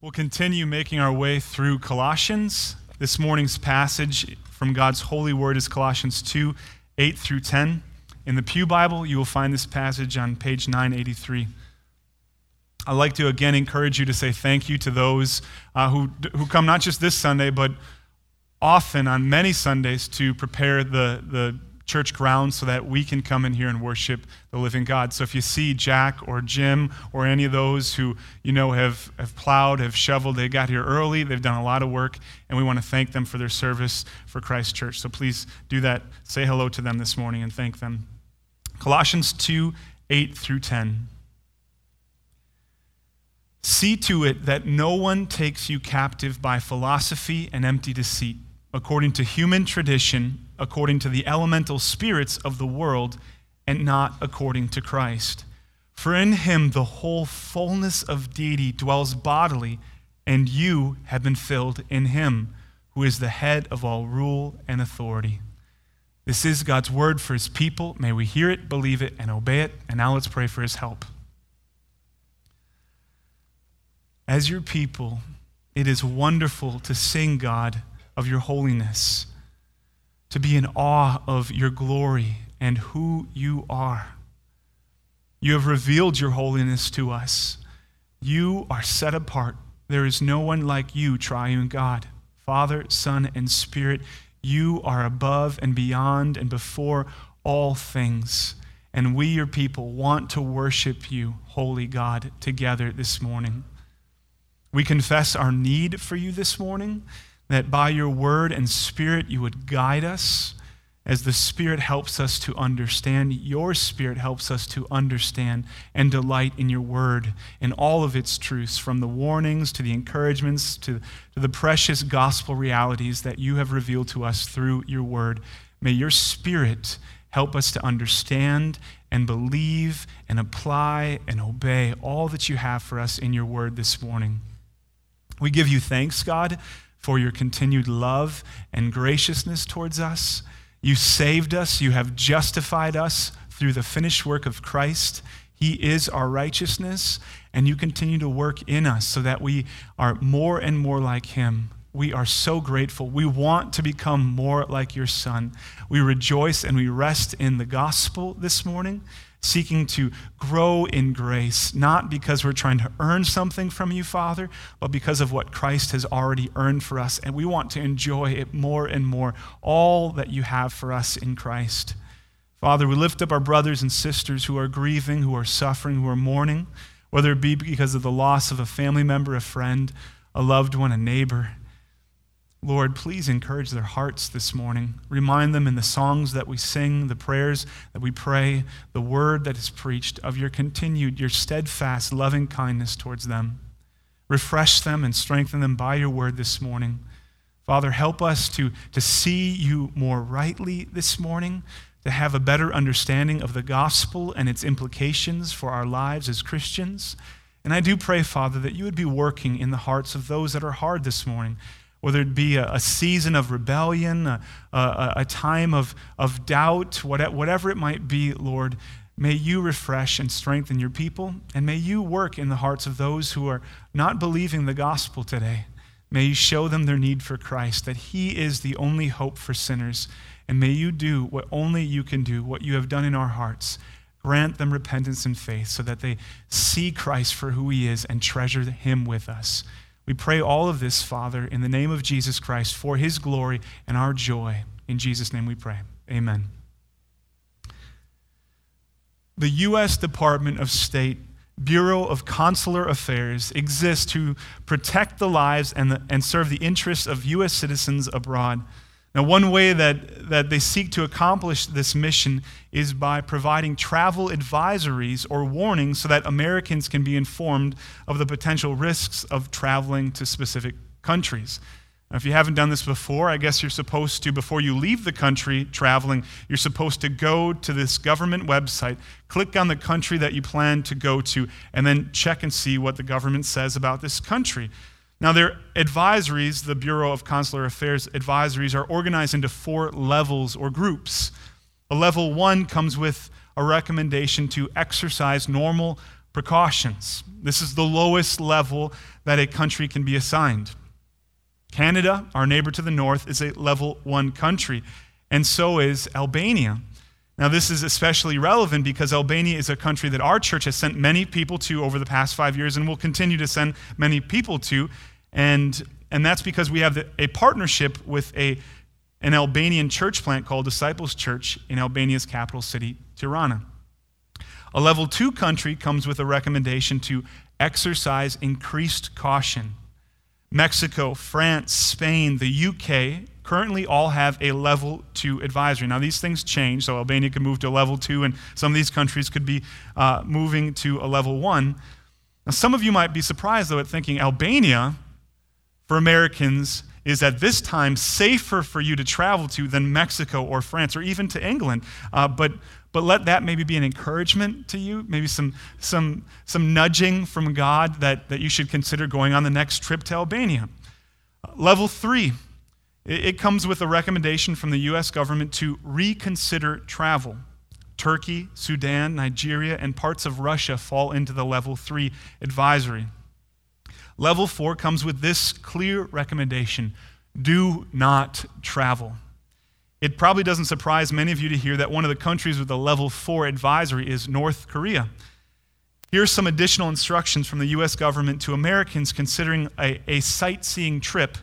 We'll continue making our way through Colossians. This morning's passage from God's holy word is Colossians 2 8 through 10. In the Pew Bible, you will find this passage on page 983. I'd like to again encourage you to say thank you to those uh, who, who come not just this Sunday, but often on many Sundays to prepare the, the church grounds so that we can come in here and worship the living God. So if you see Jack or Jim or any of those who, you know, have, have plowed, have shoveled, they got here early, they've done a lot of work, and we want to thank them for their service for Christ Church. So please do that. Say hello to them this morning and thank them. Colossians 2 8 through 10. See to it that no one takes you captive by philosophy and empty deceit, according to human tradition according to the elemental spirits of the world and not according to Christ. For in him the whole fullness of deity dwells bodily, and you have been filled in him, who is the head of all rule and authority. This is God's word for his people. May we hear it, believe it, and obey it. And now let's pray for his help. As your people, it is wonderful to sing, God, of your holiness to be in awe of your glory and who you are. You have revealed your holiness to us. You are set apart. There is no one like you, triune God. Father, Son, and Spirit, you are above and beyond and before all things. And we, your people, want to worship you, holy God, together this morning. We confess our need for you this morning that by your word and spirit you would guide us as the Spirit helps us to understand. Your Spirit helps us to understand and delight in your word and all of its truths, from the warnings to the encouragements to, to the precious gospel realities that you have revealed to us through your word. May your Spirit help us to understand and believe and apply and obey all that you have for us in your word this morning. We give you thanks, God for your continued love and graciousness towards us. You saved us, you have justified us through the finished work of Christ. He is our righteousness, and you continue to work in us so that we are more and more like Him. We are so grateful. We want to become more like your Son. We rejoice and we rest in the gospel this morning seeking to grow in grace, not because we're trying to earn something from you, Father, but because of what Christ has already earned for us. And we want to enjoy it more and more, all that you have for us in Christ. Father, we lift up our brothers and sisters who are grieving, who are suffering, who are mourning, whether it be because of the loss of a family member, a friend, a loved one, a neighbor. Lord, please encourage their hearts this morning. Remind them in the songs that we sing, the prayers that we pray, the word that is preached of your continued, your steadfast, loving kindness towards them. Refresh them and strengthen them by your word this morning. Father, help us to, to see you more rightly this morning, to have a better understanding of the gospel and its implications for our lives as Christians. And I do pray, Father, that you would be working in the hearts of those that are hard this morning whether it be a, a season of rebellion, a, a, a time of, of doubt, whatever it might be, Lord, may you refresh and strengthen your people, and may you work in the hearts of those who are not believing the gospel today. May you show them their need for Christ, that He is the only hope for sinners. And may you do what only you can do, what you have done in our hearts. Grant them repentance and faith so that they see Christ for who He is and treasure Him with us. We pray all of this, Father, in the name of Jesus Christ for his glory and our joy. In Jesus' name we pray. Amen. The U.S. Department of State Bureau of Consular Affairs exists to protect the lives and, the, and serve the interests of U.S. citizens abroad. Now, one way that, that they seek to accomplish this mission is by providing travel advisories or warnings so that Americans can be informed of the potential risks of traveling to specific countries. Now, if you haven't done this before, I guess you're supposed to, before you leave the country traveling, you're supposed to go to this government website, click on the country that you plan to go to, and then check and see what the government says about this country. Now, their advisories, the Bureau of Consular Affairs advisories, are organized into four levels or groups. A level one comes with a recommendation to exercise normal precautions. This is the lowest level that a country can be assigned. Canada, our neighbor to the north, is a level one country, and so is Albania. Now, this is especially relevant because Albania is a country that our church has sent many people to over the past five years and will continue to send many people to. And, and that's because we have the, a partnership with a, an Albanian church plant called Disciples Church in Albania's capital city, Tirana. A level two country comes with a recommendation to exercise increased caution. Mexico, France, Spain, the UK currently all have a level two advisory. Now, these things change, so Albania could move to a level two, and some of these countries could be uh, moving to a level one. Now, some of you might be surprised, though, at thinking Albania, for Americans, is at this time safer for you to travel to than Mexico or France or even to England. Uh, but, but let that maybe be an encouragement to you, maybe some, some, some nudging from God that, that you should consider going on the next trip to Albania. Uh, level three, it, comes with a recommendation from the U.S. government to reconsider travel. Turkey, Sudan, Nigeria, and parts of Russia fall into the level three advisory. Level four comes with this clear recommendation do not travel. It probably doesn't surprise many of you to hear that one of the countries with a level four advisory is North Korea. Here's some additional instructions from the U.S. government to Americans considering a, a sightseeing trip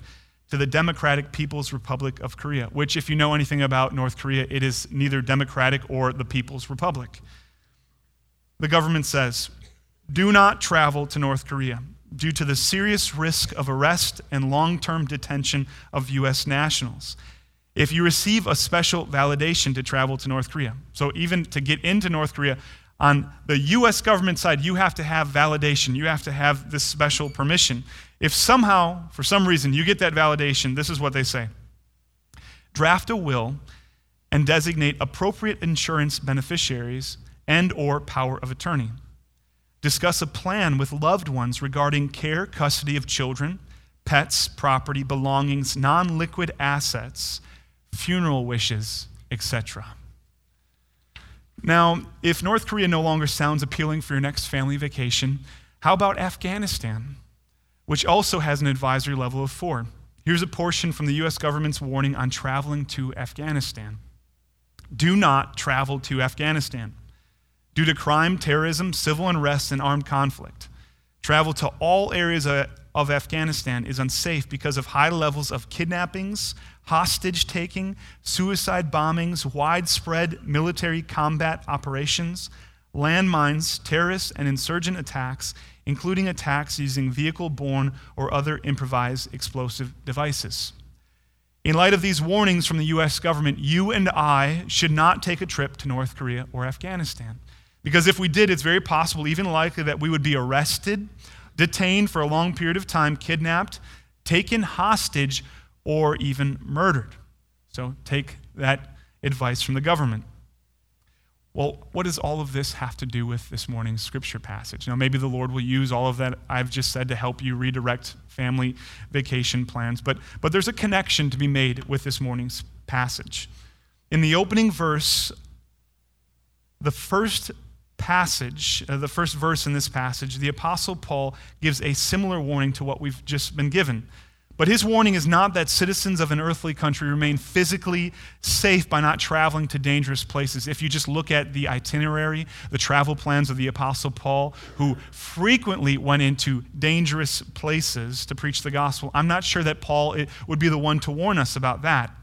to the Democratic People's Republic of Korea, which, if you know anything about North Korea, it is neither democratic or the People's Republic. The government says, do not travel to North Korea due to the serious risk of arrest and long term detention of U.S. nationals if you receive a special validation to travel to North Korea. So, even to get into North Korea, on the US government side, you have to have validation. You have to have this special permission. If somehow, for some reason, you get that validation, this is what they say. Draft a will and designate appropriate insurance beneficiaries and or power of attorney. Discuss a plan with loved ones regarding care custody of children pets property belongings non-liquid assets funeral wishes, etc. Now, if North Korea no longer sounds appealing for your next family vacation, how about Afghanistan, which also has an advisory level of four? Here's a portion from the U.S. government's warning on traveling to Afghanistan. Do not travel to Afghanistan. Due to crime, terrorism, civil unrest, and armed conflict, travel to all areas of Afghanistan is unsafe because of high levels of kidnappings, hostage taking, suicide bombings, widespread military combat operations, landmines, terrorist and insurgent attacks, including attacks using vehicle borne or other improvised explosive devices. In light of these warnings from the US government, you and I should not take a trip to North Korea or Afghanistan. Because if we did, it's very possible, even likely, that we would be arrested, detained for a long period of time, kidnapped, taken hostage, or even murdered. So take that advice from the government. Well, what does all of this have to do with this morning's scripture passage? Now, maybe the Lord will use all of that I've just said to help you redirect family vacation plans, but, but there's a connection to be made with this morning's passage. In the opening verse, the first passage, uh, the first verse in this passage, the Apostle Paul gives a similar warning to what we've just been given. But his warning is not that citizens of an earthly country remain physically safe by not traveling to dangerous places. If you just look at the itinerary, the travel plans of the Apostle Paul, who frequently went into dangerous places to preach the gospel, I'm not sure that Paul would be the one to warn us about that.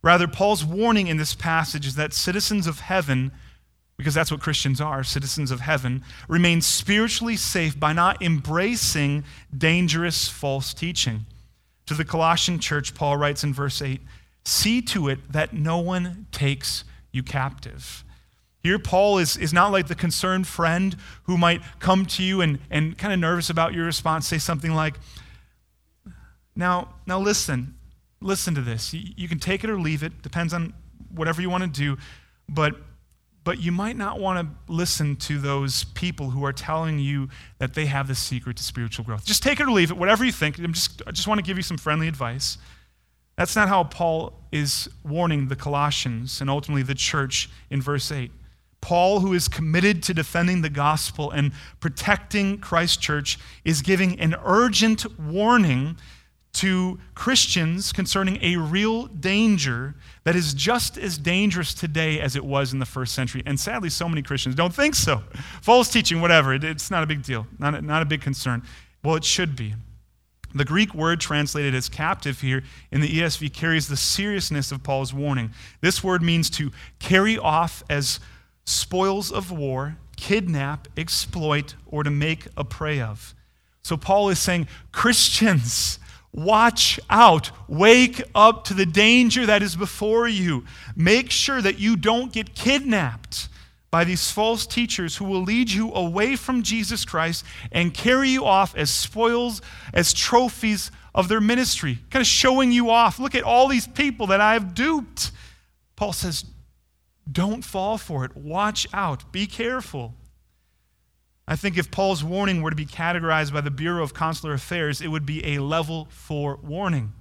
Rather, Paul's warning in this passage is that citizens of heaven, because that's what Christians are, citizens of heaven, remain spiritually safe by not embracing dangerous false teaching. To the Colossian church, Paul writes in verse 8 See to it that no one takes you captive. Here, Paul is, is not like the concerned friend who might come to you and, and kind of nervous about your response, say something like, Now, now listen, listen to this. You, you can take it or leave it, depends on whatever you want to do, but but you might not want to listen to those people who are telling you that they have the secret to spiritual growth. Just take it or leave it, whatever you think. I'm just, I just want to give you some friendly advice. That's not how Paul is warning the Colossians and ultimately the church in verse 8. Paul, who is committed to defending the gospel and protecting Christ's church, is giving an urgent warning to Christians concerning a real danger that is just as dangerous today as it was in the first century. And sadly, so many Christians don't think so. False teaching, whatever, it, it's not a big deal, not a, not a big concern. Well, it should be. The Greek word translated as captive here in the ESV carries the seriousness of Paul's warning. This word means to carry off as spoils of war, kidnap, exploit, or to make a prey of. So Paul is saying, Christians, Watch out. Wake up to the danger that is before you. Make sure that you don't get kidnapped by these false teachers who will lead you away from Jesus Christ and carry you off as spoils, as trophies of their ministry, kind of showing you off. Look at all these people that I have duped. Paul says, don't fall for it. Watch out. Be careful. I think if Paul's warning were to be categorized by the Bureau of Consular Affairs, it would be a level four warning.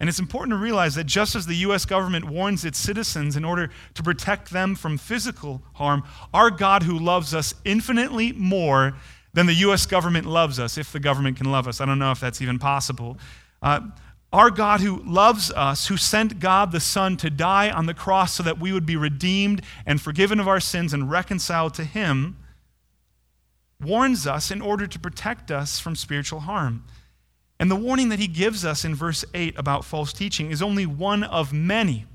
And it's important to realize that just as the U.S. government warns its citizens in order to protect them from physical harm, our God, who loves us infinitely more than the U.S. government loves us, if the government can love us, I don't know if that's even possible. Uh, our God, who loves us, who sent God the Son to die on the cross so that we would be redeemed and forgiven of our sins and reconciled to Him warns us in order to protect us from spiritual harm. And the warning that he gives us in verse 8 about false teaching is only one of many.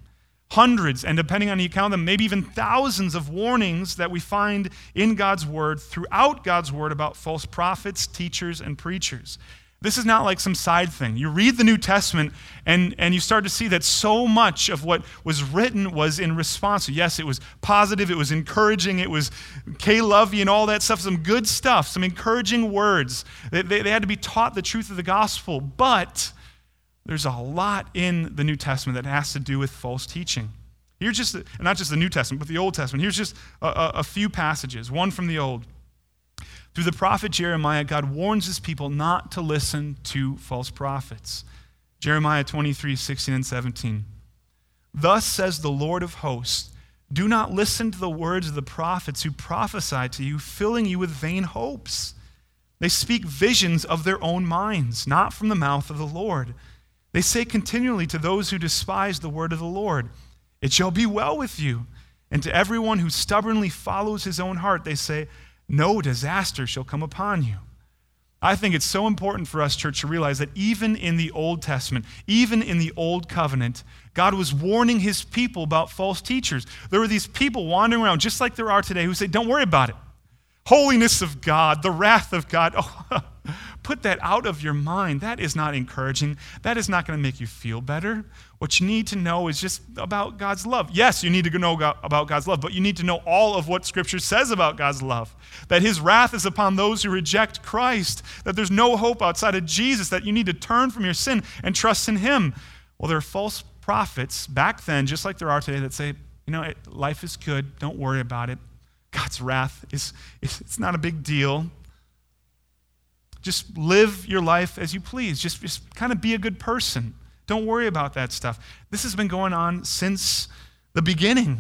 Hundreds, and depending on you count them, maybe even thousands of warnings that we find in God's word, throughout God's word, about false prophets, teachers, and preachers. This is not like some side thing. You read the New Testament and, and you start to see that so much of what was written was in response. Yes, it was positive, it was encouraging, it was K lovey and all that stuff, some good stuff, some encouraging words. They, they, they had to be taught the truth of the gospel. But there's a lot in the New Testament that has to do with false teaching. Here's just, not just the New Testament, but the Old Testament. Here's just a, a, a few passages, one from the Old. Through the prophet Jeremiah, God warns his people not to listen to false prophets. Jeremiah 23, 16 and 17. Thus says the Lord of hosts Do not listen to the words of the prophets who prophesy to you, filling you with vain hopes. They speak visions of their own minds, not from the mouth of the Lord. They say continually to those who despise the word of the Lord, It shall be well with you. And to everyone who stubbornly follows his own heart, they say, no disaster shall come upon you. I think it's so important for us, church, to realize that even in the Old Testament, even in the Old Covenant, God was warning his people about false teachers. There were these people wandering around, just like there are today, who say, Don't worry about it. Holiness of God, the wrath of God. Oh, put that out of your mind. That is not encouraging. That is not going to make you feel better. What you need to know is just about God's love. Yes, you need to know about God's love, but you need to know all of what Scripture says about God's love. That His wrath is upon those who reject Christ, that there's no hope outside of Jesus, that you need to turn from your sin and trust in Him. Well, there are false prophets back then, just like there are today, that say, you know, life is good, don't worry about it. God's wrath is it's not a big deal. Just live your life as you please. Just, just kind of be a good person. Don't worry about that stuff. This has been going on since the beginning.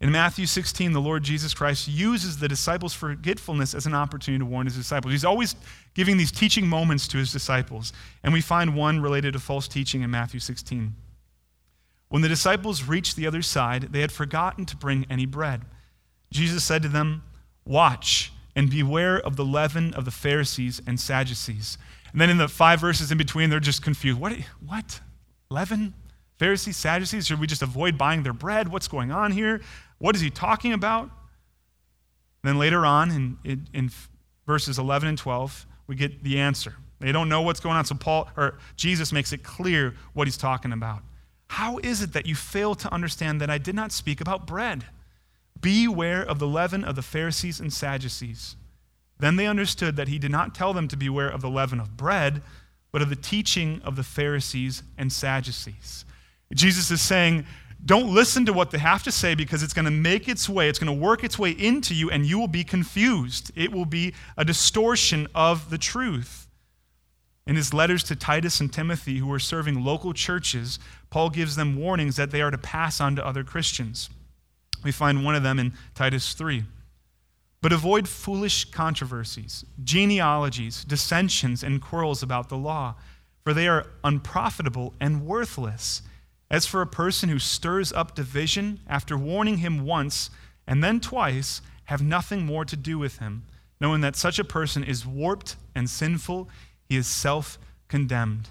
In Matthew 16, the Lord Jesus Christ uses the disciples' forgetfulness as an opportunity to warn his disciples. He's always giving these teaching moments to his disciples. And we find one related to false teaching in Matthew 16. When the disciples reached the other side, they had forgotten to bring any bread. Jesus said to them, Watch and beware of the leaven of the Pharisees and Sadducees. And then in the five verses in between, they're just confused. What? What? Leaven? Pharisees, Sadducees? Should we just avoid buying their bread? What's going on here? What is he talking about? then later on, in, in, in verses 11 and 12, we get the answer. They don't know what's going on, so Paul or Jesus makes it clear what he's talking about. How is it that you fail to understand that I did not speak about bread? Beware of the leaven of the Pharisees and Sadducees. Then they understood that he did not tell them to beware of the leaven of bread, but of the teaching of the Pharisees and Sadducees. Jesus is saying, don't listen to what they have to say because it's going to make its way, it's going to work its way into you, and you will be confused. It will be a distortion of the truth. In his letters to Titus and Timothy, who were serving local churches, Paul gives them warnings that they are to pass on to other Christians. We find one of them in Titus 3. But avoid foolish controversies, genealogies, dissensions, and quarrels about the law, for they are unprofitable and worthless. As for a person who stirs up division, after warning him once and then twice, have nothing more to do with him, knowing that such a person is warped and sinful, he is self condemned.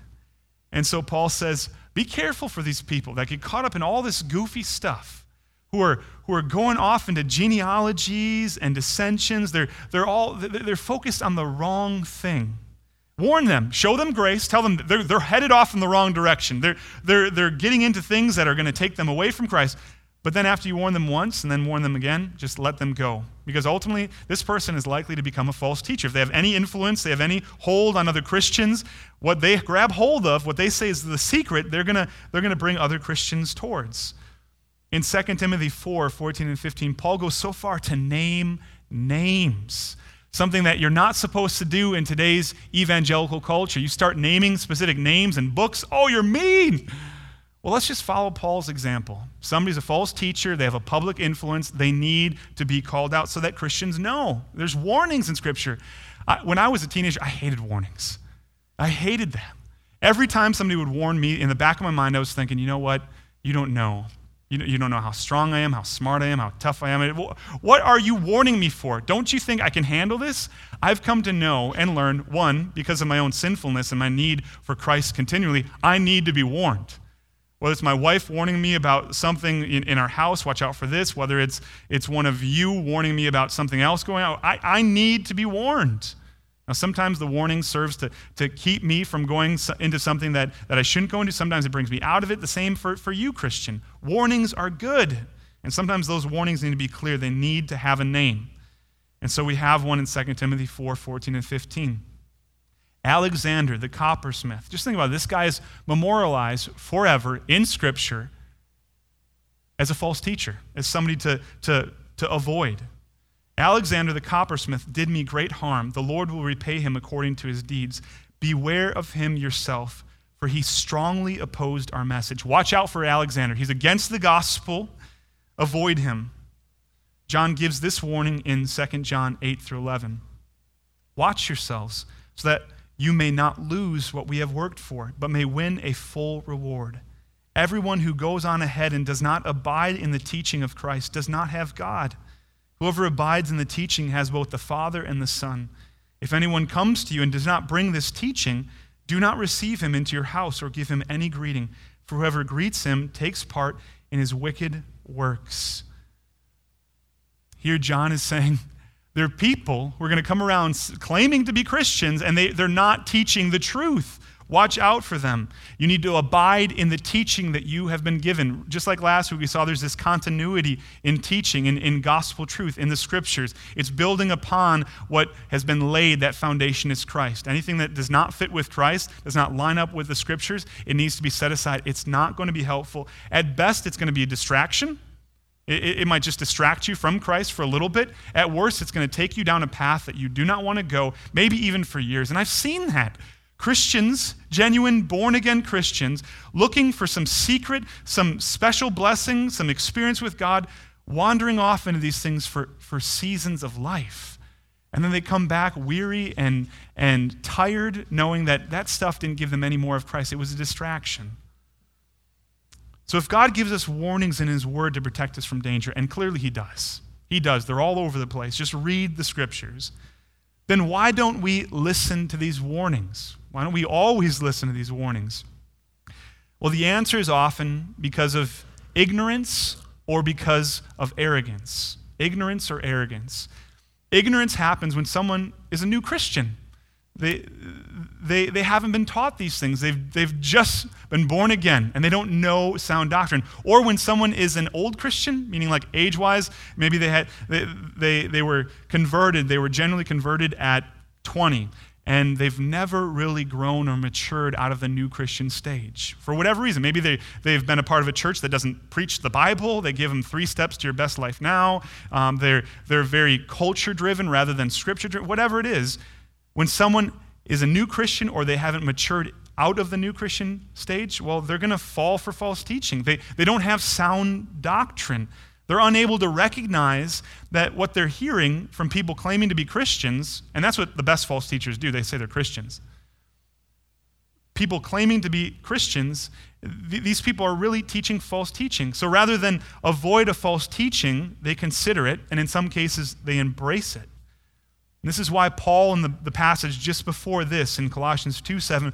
And so Paul says, be careful for these people that get caught up in all this goofy stuff, who are, who are going off into genealogies and dissensions. They're, they're, all, they're focused on the wrong thing. Warn them, show them grace, tell them they're, they're headed off in the wrong direction. They're, they're, they're getting into things that are going to take them away from Christ. But then after you warn them once and then warn them again, just let them go. Because ultimately, this person is likely to become a false teacher. If they have any influence, they have any hold on other Christians, what they grab hold of, what they say is the secret, they're going to they're going to bring other Christians towards. In 2 Timothy 4 14 and 15, Paul goes so far to name names. Something that you're not supposed to do in today's evangelical culture. You start naming specific names and books. Oh, you're mean. Well, let's just follow Paul's example. Somebody's a false teacher, they have a public influence, they need to be called out so that Christians know. There's warnings in Scripture. I, when I was a teenager, I hated warnings. I hated them. Every time somebody would warn me, in the back of my mind, I was thinking, you know what? You don't know. You, you don't know how strong I am, how smart I am, how tough I am. What are you warning me for? Don't you think I can handle this? I've come to know and learn, one, because of my own sinfulness and my need for Christ continually, I need to be warned whether it's my wife warning me about something in, in our house, watch out for this, whether it's, it's one of you warning me about something else going on, I, I need to be warned. Now, sometimes the warning serves to, to keep me from going into something that, that I shouldn't go into. Sometimes it brings me out of it. The same for, for you, Christian. Warnings are good. And sometimes those warnings need to be clear. They need to have a name. And so we have one in 2 Timothy 4 14 and 15. Alexander, the coppersmith. Just think about it. This guy is memorialized forever in Scripture as a false teacher, as somebody to, to, to avoid. Alexander the coppersmith did me great harm. The Lord will repay him according to his deeds. Beware of him yourself, for he strongly opposed our message. Watch out for Alexander. He's against the gospel. Avoid him. John gives this warning in 2 John 8 through 11. Watch yourselves so that you may not lose what we have worked for, but may win a full reward. Everyone who goes on ahead and does not abide in the teaching of Christ does not have God. Whoever abides in the teaching has both the Father and the Son. If anyone comes to you and does not bring this teaching, do not receive him into your house or give him any greeting, for whoever greets him takes part in his wicked works. Here, John is saying, there are people who are going to come around claiming to be Christians and they, they're not teaching the truth. Watch out for them. You need to abide in the teaching that you have been given. Just like last week, we saw there's this continuity in teaching, in, in gospel truth, in the scriptures. It's building upon what has been laid. That foundation is Christ. Anything that does not fit with Christ, does not line up with the scriptures, it needs to be set aside. It's not going to be helpful. At best, it's going to be a distraction it, it, might just distract you from Christ for a little bit. At worst, it's going to take you down a path that you do not want to go, maybe even for years. And I've seen that. Christians, genuine born again Christians, looking for some secret, some special blessing, some experience with God, wandering off into these things for, for seasons of life. And then they come back weary and, and tired, knowing that that stuff didn't give them any more of Christ. It was a distraction. So if God gives us warnings in His Word to protect us from danger, and clearly He does, He does, they're all over the place, just read the Scriptures, then why don't we listen to these warnings? Why don't we always listen to these warnings? Well, the answer is often because of ignorance or because of arrogance. Ignorance or arrogance. Ignorance happens when someone is a new Christian. They, they, they haven't been taught these things. They've, they've just been born again and they don't know sound doctrine. Or when someone is an old Christian, meaning like age wise, maybe they, had, they, they, they were converted, they were generally converted at 20, and they've never really grown or matured out of the new Christian stage. For whatever reason, maybe they, they've been a part of a church that doesn't preach the Bible, they give them three steps to your best life now, um, they're, they're very culture driven rather than scripture driven, whatever it is. When someone is a new Christian or they haven't matured out of the new Christian stage, well, they're going to fall for false teaching. They, they don't have sound doctrine. They're unable to recognize that what they're hearing from people claiming to be Christians, and that's what the best false teachers do, they say they're Christians. People claiming to be Christians, th- these people are really teaching false teaching. So rather than avoid a false teaching, they consider it, and in some cases, they embrace it. And this is why Paul, in the, the passage just before this, in Colossians 2 7,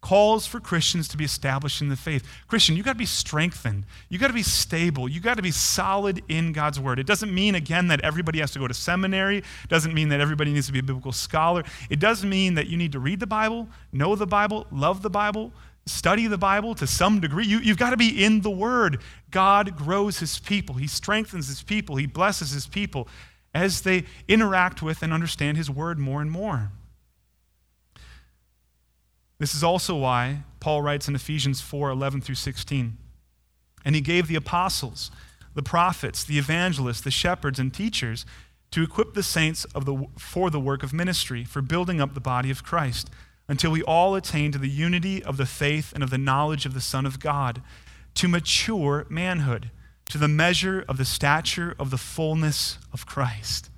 calls for Christians to be established in the faith. Christian, you got to be strengthened. You got to be stable. You got to be solid in God's word. It doesn't mean again that everybody has to go to seminary. It doesn't mean that everybody needs to be a biblical scholar. It does mean that you need to read the Bible, know the Bible, love the Bible, study the Bible to some degree. You, you've got to be in the word. God grows his people. He strengthens his people. He blesses his people as they interact with and understand his word more and more. This is also why Paul writes in Ephesians 4 11 through 16. And he gave the apostles, the prophets, the evangelists, the shepherds, and teachers to equip the saints of the, for the work of ministry, for building up the body of Christ, until we all attain to the unity of the faith and of the knowledge of the Son of God, to mature manhood, to the measure of the stature of the fullness of Christ,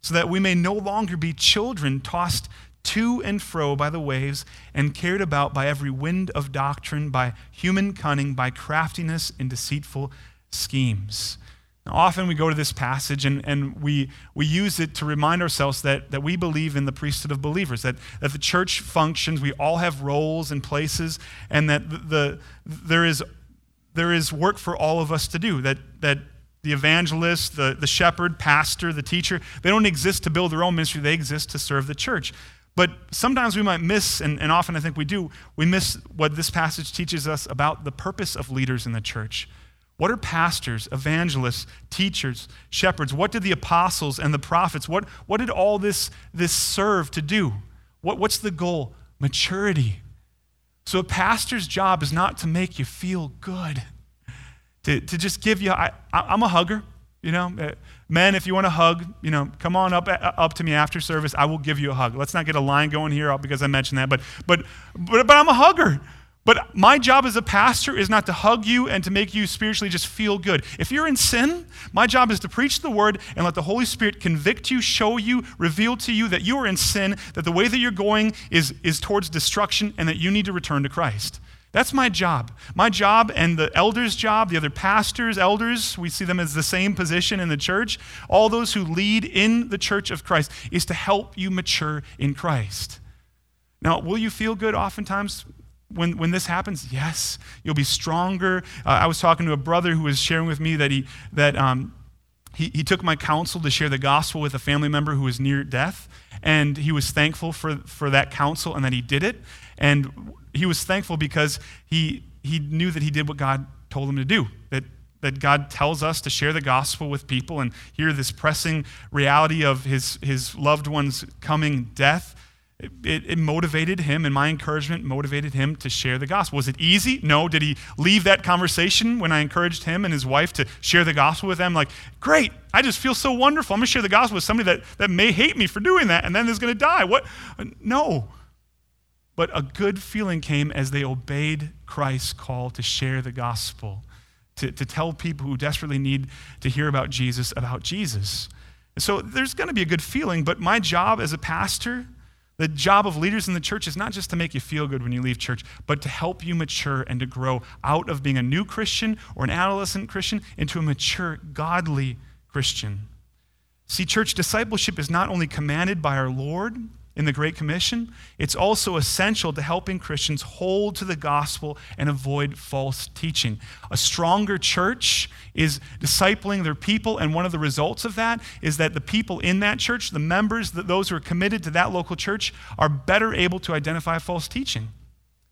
so that we may no longer be children tossed to and fro by the waves, and carried about by every wind of doctrine, by human cunning, by craftiness and deceitful schemes. Now, often we go to this passage and, and we, we use it to remind ourselves that, that we believe in the priesthood of believers, that, that the church functions, we all have roles and places, and that the, the, there, is, there is work for all of us to do, that, that the evangelist, the, the shepherd, pastor, the teacher, they don't exist to build their own ministry, they exist to serve the church. But sometimes we might miss, and, and often I think we do, we miss what this passage teaches us about the purpose of leaders in the church. What are pastors, evangelists, teachers, shepherds? What did the apostles and the prophets, what, what did all this, this serve to do? What, what's the goal? Maturity. So a pastor's job is not to make you feel good, to, to just give you, I, I'm a hugger, you know, men, if you want a hug, you know, come on up uh, up to me after service. I will give you a hug. Let's not get a line going here because I mentioned that. But but but, but I'm a hugger. But my job as a pastor is not to hug you and to make you spiritually just feel good. If you're in sin, my job is to preach the word and let the Holy Spirit convict you, show you, reveal to you that you are in sin, that the way that you're going is, is towards destruction, and that you need to return to Christ. That's my job. My job and the elders' job, the other pastors, elders, we see them as the same position in the church. All those who lead in the church of Christ is to help you mature in Christ. Now, will you feel good oftentimes? When, when this happens, yes, you'll be stronger. Uh, I was talking to a brother who was sharing with me that he that um, he, he took my counsel to share the gospel with a family member who was near death, and he was thankful for, for that counsel and that he did it. And he was thankful because he, he knew that he did what God told him to do, that, that God tells us to share the gospel with people and hear this pressing reality of his, his loved one's coming death. It, it, it, motivated him, and my encouragement motivated him to share the gospel. Was it easy? No. Did he leave that conversation when I encouraged him and his wife to share the gospel with them? Like, great, I just feel so wonderful. I'm going to share the gospel with somebody that, that may hate me for doing that and then is going to die. What? No. But a good feeling came as they obeyed Christ's call to share the gospel, to, to tell people who desperately need to hear about Jesus about Jesus. so there's going to be a good feeling, but my job as a pastor, the job of leaders in the church is not just to make you feel good when you leave church, but to help you mature and to grow out of being a new Christian or an adolescent Christian into a mature, godly Christian. See, church discipleship is not only commanded by our Lord, in the Great Commission, it's also essential to helping Christians hold to the gospel and avoid false teaching. A stronger church is discipling their people, and one of the results of that is that the people in that church, the members, those who are committed to that local church, are better able to identify false teaching.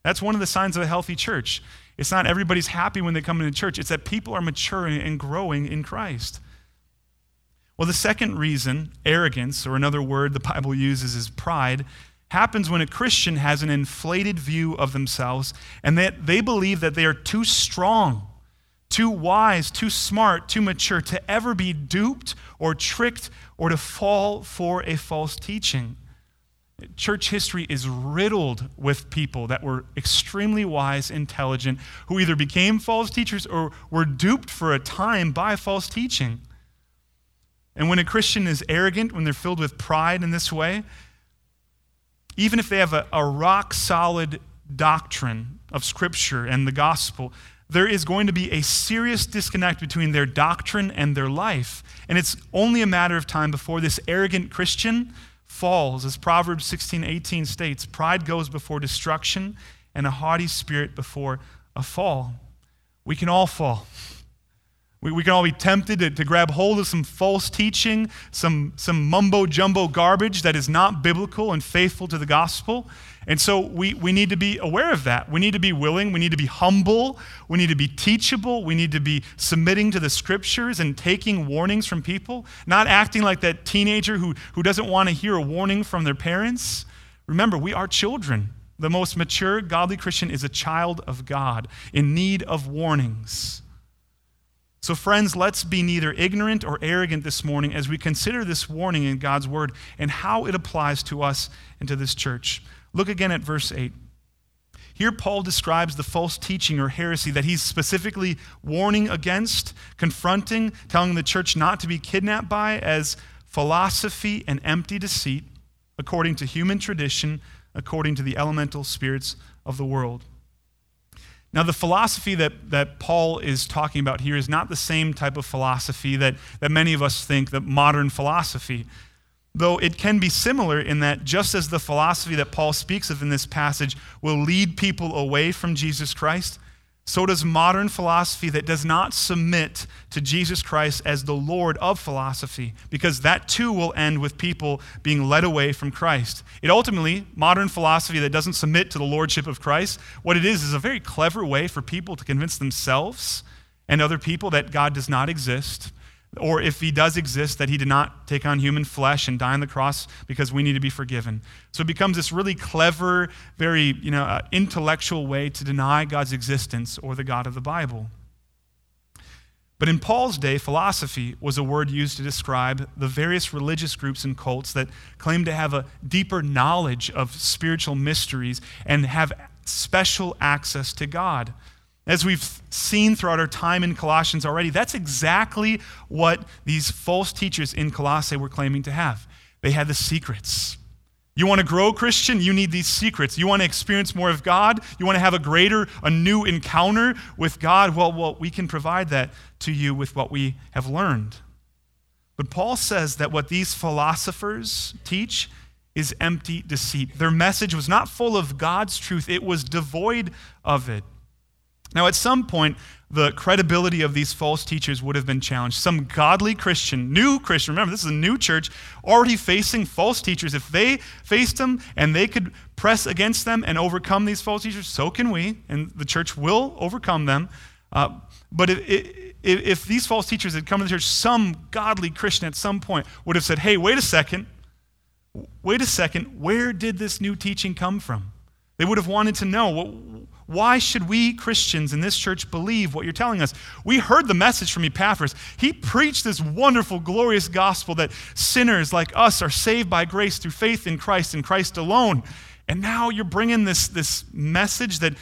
That's one of the signs of a healthy church. It's not everybody's happy when they come into church, it's that people are maturing and growing in Christ. Well, the second reason, arrogance, or another word the Bible uses is pride, happens when a Christian has an inflated view of themselves and that they believe that they are too strong, too wise, too smart, too mature to ever be duped or tricked or to fall for a false teaching. Church history is riddled with people that were extremely wise, intelligent, who either became false teachers or were duped for a time by false teaching. And when a Christian is arrogant, when they're filled with pride in this way, even if they have a, a rock solid doctrine of Scripture and the gospel, there is going to be a serious disconnect between their doctrine and their life. And it's only a matter of time before this arrogant Christian falls. As Proverbs 16 18 states, pride goes before destruction, and a haughty spirit before a fall. We can all fall. We, we can all be tempted to, to grab hold of some false teaching, some, some mumbo jumbo garbage that is not biblical and faithful to the gospel. And so we, we need to be aware of that. We need to be willing. We need to be humble. We need to be teachable. We need to be submitting to the scriptures and taking warnings from people, not acting like that teenager who, who doesn't want to hear a warning from their parents. Remember, we are children. The most mature, godly Christian is a child of God in need of warnings. So, friends, let's be neither ignorant or arrogant this morning as we consider this warning in God's word and how it applies to us and to this church. Look again at verse 8. Here, Paul describes the false teaching or heresy that he's specifically warning against, confronting, telling the church not to be kidnapped by as philosophy and empty deceit, according to human tradition, according to the elemental spirits of the world. Now, the philosophy that, that Paul is talking about here is not the same type of philosophy that, that many of us think, that modern philosophy. Though it can be similar in that just as the philosophy that Paul speaks of in this passage will lead people away from Jesus Christ, so does modern philosophy that does not submit to Jesus Christ as the Lord of philosophy, because that too will end with people being led away from Christ. It ultimately, modern philosophy that doesn't submit to the Lordship of Christ, what it is is a very clever way for people to convince themselves and other people that God does not exist or if he does exist, that he did not take on human flesh and die on the cross because we need to be forgiven. So it becomes this really clever, very you know, uh, intellectual way to deny God's existence or the God of the Bible. But in Paul's day, philosophy was a word used to describe the various religious groups and cults that claim to have a deeper knowledge of spiritual mysteries and have special access to God. As we've seen throughout our time in Colossians already, that's exactly what these false teachers in Colossae were claiming to have. They had the secrets. You want to grow, Christian? You need these secrets. You want to experience more of God? You want to have a greater, a new encounter with God? Well, well, we can provide that to you with what we have learned. But Paul says that what these philosophers teach is empty deceit. Their message was not full of God's truth, it was devoid of it. Now, at some point, the credibility of these false teachers would have been challenged. Some godly Christian, new Christian, remember, this is a new church, already facing false teachers. If they faced them and they could press against them and overcome these false teachers, so can we, and the church will overcome them. Uh, but if, if, if these false teachers had come to the church, some godly Christian at some point would have said, hey, wait a second, wait a second, where did this new teaching come from? They would have wanted to know why should we Christians in this church believe what you're telling us? We heard the message from Epaphras. He preached this wonderful, glorious gospel that sinners like us are saved by grace through faith in Christ and Christ alone. And now you're bringing this, this message that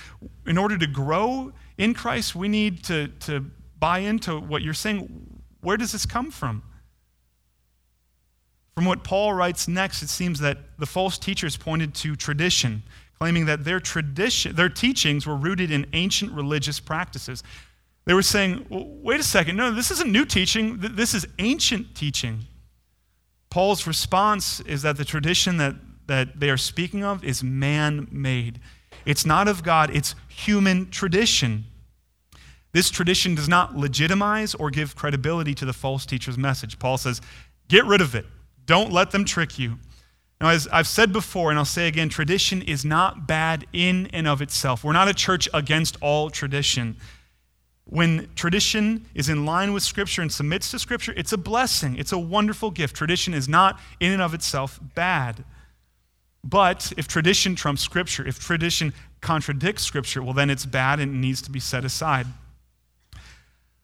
in order to grow in Christ, we need to, to buy into what you're saying. Where does this come from? From what Paul writes next, it seems that the false teachers pointed to tradition claiming that their tradition, their teachings were rooted in ancient religious practices. They were saying, well, wait a second, no, this isn't new teaching, this is ancient teaching. Paul's response is that the tradition that, that they are speaking of is man made. It's not of God, it's human tradition. This tradition does not legitimize or give credibility to the false teacher's message. Paul says, get rid of it. Don't let them trick you. Now, as I've said before, and I'll say again, tradition is not bad in and of itself. We're not a church against all tradition. When tradition is in line with Scripture and submits to Scripture, it's a blessing. It's a wonderful gift. Tradition is not in and of itself bad. But if tradition trumps Scripture, if tradition contradicts Scripture, well, then it's bad and it needs to be set aside.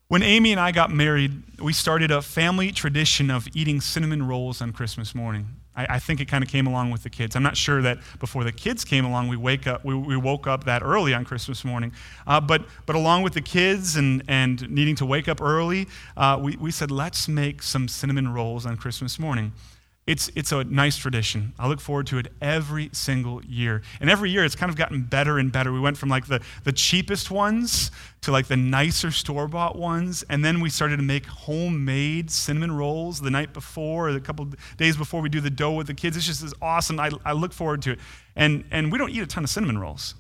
When Amy and I got married, we started a family tradition of eating cinnamon rolls on Christmas morning. I, I think it kind of came along with the kids. I'm not sure that before the kids came along, we, wake up, we, we woke up that early on Christmas morning. Uh, but, but along with the kids and, and needing to wake up early, uh, we, we said, let's make some cinnamon rolls on Christmas morning. It's, it's a nice tradition. I look forward to it every single year. And every year it's kind of gotten better and better. We went from like the, the cheapest ones to like the nicer store bought ones. And then we started to make homemade cinnamon rolls the night before, or a couple days before we do the dough with the kids. It's just this awesome. I, I look forward to it. And, and we don't eat a ton of cinnamon rolls.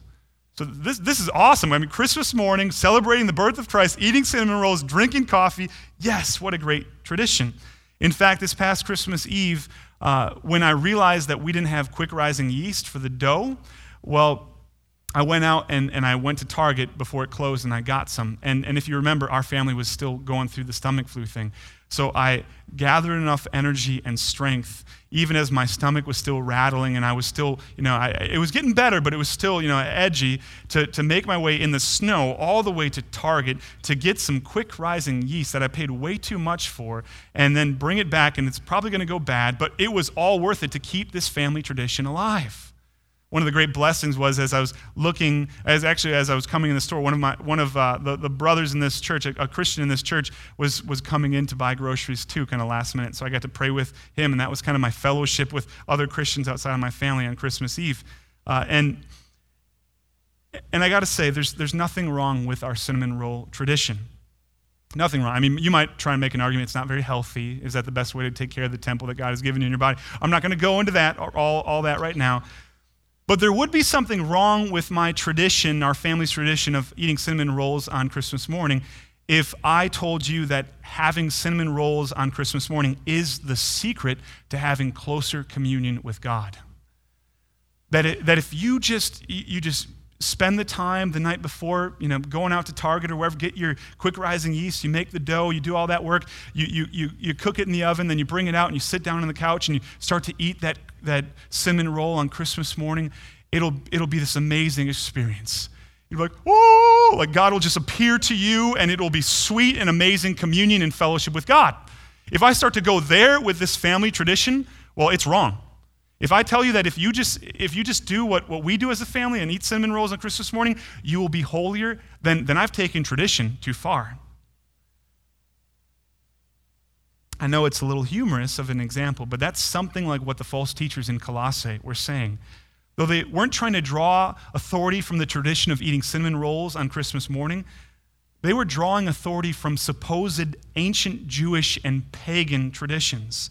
So this, this is awesome. I mean, Christmas morning, celebrating the birth of Christ, eating cinnamon rolls, drinking coffee. Yes, what a great tradition. In fact, this past Christmas Eve, uh, when I realized that we didn't have quick rising yeast for the dough, well, I went out and, and I went to Target before it closed and I got some. And, and if you remember, our family was still going through the stomach flu thing. So I gathered enough energy and strength, even as my stomach was still rattling and I was still, you know, I, it was getting better, but it was still, you know, edgy, to, to make my way in the snow all the way to Target to get some quick rising yeast that I paid way too much for and then bring it back. And it's probably going to go bad, but it was all worth it to keep this family tradition alive. One of the great blessings was as I was looking, as actually as I was coming in the store, one of my one of uh, the, the brothers in this church, a, a, Christian in this church, was was coming in to buy groceries too, kind of last minute. So I got to pray with him, and that was kind of my fellowship with other Christians outside of my family on Christmas Eve. Uh, and and I got to say, there's there's nothing wrong with our cinnamon roll tradition. Nothing wrong. I mean, you might try and make an argument it's not very healthy. Is that the best way to take care of the temple that God has given you in your body? I'm not going to go into that, or all, all that right now. But there would be something wrong with my tradition, our family's tradition of eating cinnamon rolls on Christmas morning, if I told you that having cinnamon rolls on Christmas morning is the secret to having closer communion with God. That, it, that if you just, you just spend the time the night before, you know, going out to Target or wherever, get your quick rising yeast, you make the dough, you do all that work, you, you, you, you cook it in the oven, then you bring it out and you sit down on the couch and you start to eat that that cinnamon roll on Christmas morning, it'll, it'll be this amazing experience. You're like, oh, like God will just appear to you and it will be sweet and amazing communion and fellowship with God. If I start to go there with this family tradition, well, it's wrong. If I tell you that if you just if you just do what, what we do as a family and eat cinnamon rolls on Christmas morning, you will be holier, then, then I've taken tradition too far. I know it's a little humorous of an example, but that's something like what the false teachers in Colossae were saying. Though they weren't trying to draw authority from the tradition of eating cinnamon rolls on Christmas morning, they were drawing authority from supposed ancient Jewish and pagan traditions.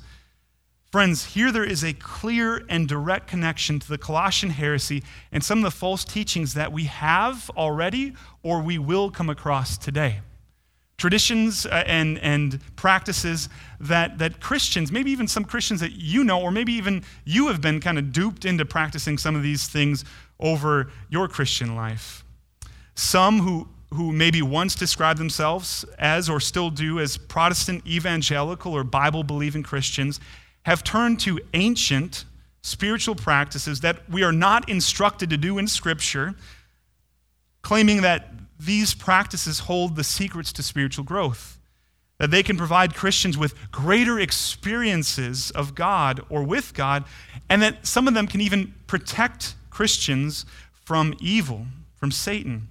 Friends, here there is a clear and direct connection to the Colossian heresy and some of the false teachings that we have already or we will come across today traditions uh, and, and practices that, that Christians, maybe even some Christians that you know, or maybe even you have been kind of duped into practicing some of these things over your Christian life. Some who, who maybe once described themselves as or still do as Protestant evangelical or Bible believing Christians have turned to ancient spiritual practices that we are not instructed to do in Scripture, claiming that these practices hold the secrets to spiritual growth. That they can provide Christians with greater experiences of God or with God, and that some of them can even protect Christians from evil, from Satan.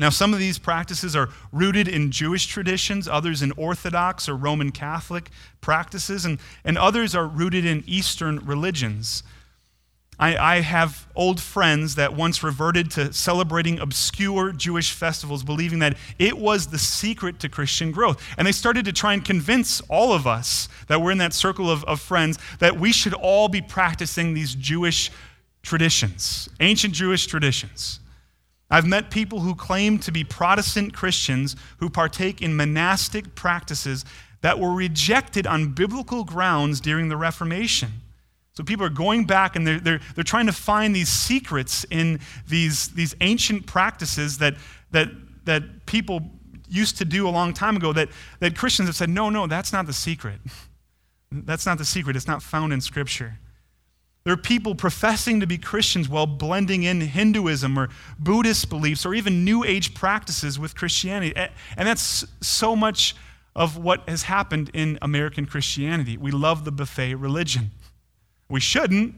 Now, some of these practices are rooted in Jewish traditions, others in Orthodox or Roman Catholic practices, and, and others are rooted in Eastern religions. I, I have old friends that once reverted to celebrating obscure Jewish festivals, believing that it was the secret to Christian growth. And they started to try and convince all of us that we're in that circle of, of friends that we should all be practicing these Jewish traditions, ancient Jewish traditions. I've met people who claim to be Protestant Christians who partake in monastic practices that were rejected on biblical grounds during the Reformation. So people are going back and they're, they're, they're trying to find these secrets in these, these ancient practices that, that, that people used to do a long time ago that, that Christians have said, no, no, that's not the secret. That's not the secret. It's not found in Scripture. There are people professing to be Christians while blending in Hinduism or Buddhist beliefs or even New Age practices with Christianity. And that's so much of what has happened in American Christianity. We love the buffet religion. We shouldn't.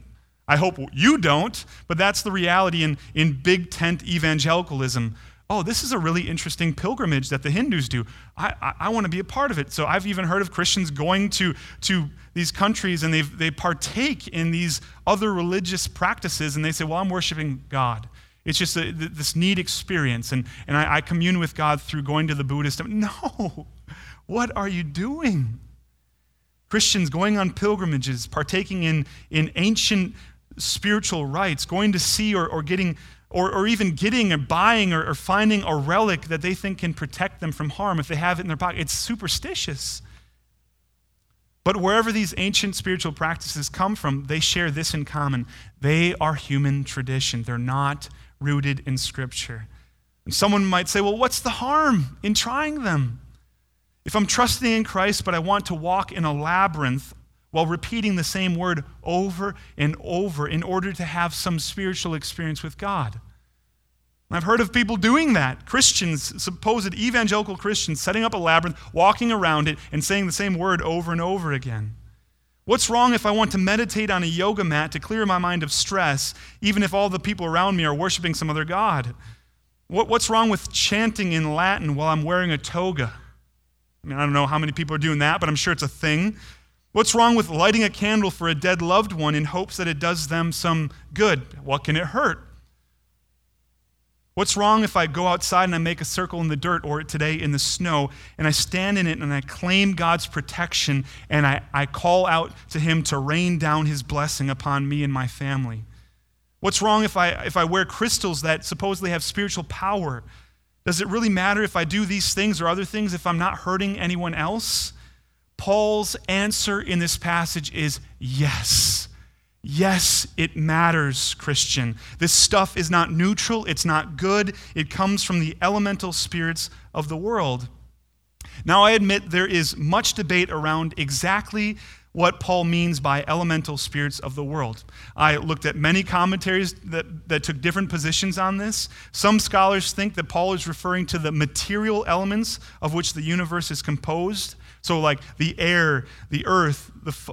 I hope you don't, but that's the reality in, in big tent evangelicalism. Oh, this is a really interesting pilgrimage that the Hindus do. I, I, I want to be a part of it. So I've even heard of Christians going to, to these countries and they partake in these other religious practices and they say, Well, I'm worshiping God. It's just a, this neat experience, and, and I, I commune with God through going to the Buddhist. No, what are you doing? Christians going on pilgrimages, partaking in, in ancient spiritual rites, going to see or, or getting or, or even getting or buying or, or finding a relic that they think can protect them from harm if they have it in their pocket. It's superstitious. But wherever these ancient spiritual practices come from, they share this in common. They are human tradition. They're not rooted in Scripture. And someone might say, well, what's the harm in trying them? If I'm trusting in Christ, but I want to walk in a labyrinth while repeating the same word over and over in order to have some spiritual experience with God. I've heard of people doing that. Christians, supposed evangelical Christians, setting up a labyrinth, walking around it, and saying the same word over and over again. What's wrong if I want to meditate on a yoga mat to clear my mind of stress, even if all the people around me are worshiping some other God? What's wrong with chanting in Latin while I'm wearing a toga? I mean, I don't know how many people are doing that, but I'm sure it's a thing. What's wrong with lighting a candle for a dead loved one in hopes that it does them some good? What can it hurt? What's wrong if I go outside and I make a circle in the dirt or today in the snow and I stand in it and I claim God's protection and I, I call out to Him to rain down His blessing upon me and my family? What's wrong if I, if I wear crystals that supposedly have spiritual power? Does it really matter if I do these things or other things if I'm not hurting anyone else? Paul's answer in this passage is yes. Yes, it matters, Christian. This stuff is not neutral, it's not good. It comes from the elemental spirits of the world. Now, I admit there is much debate around exactly what Paul means by elemental spirits of the world. I looked at many commentaries that, that took different positions on this. Some scholars think that Paul is referring to the material elements of which the universe is composed. So, like the air, the earth, the f-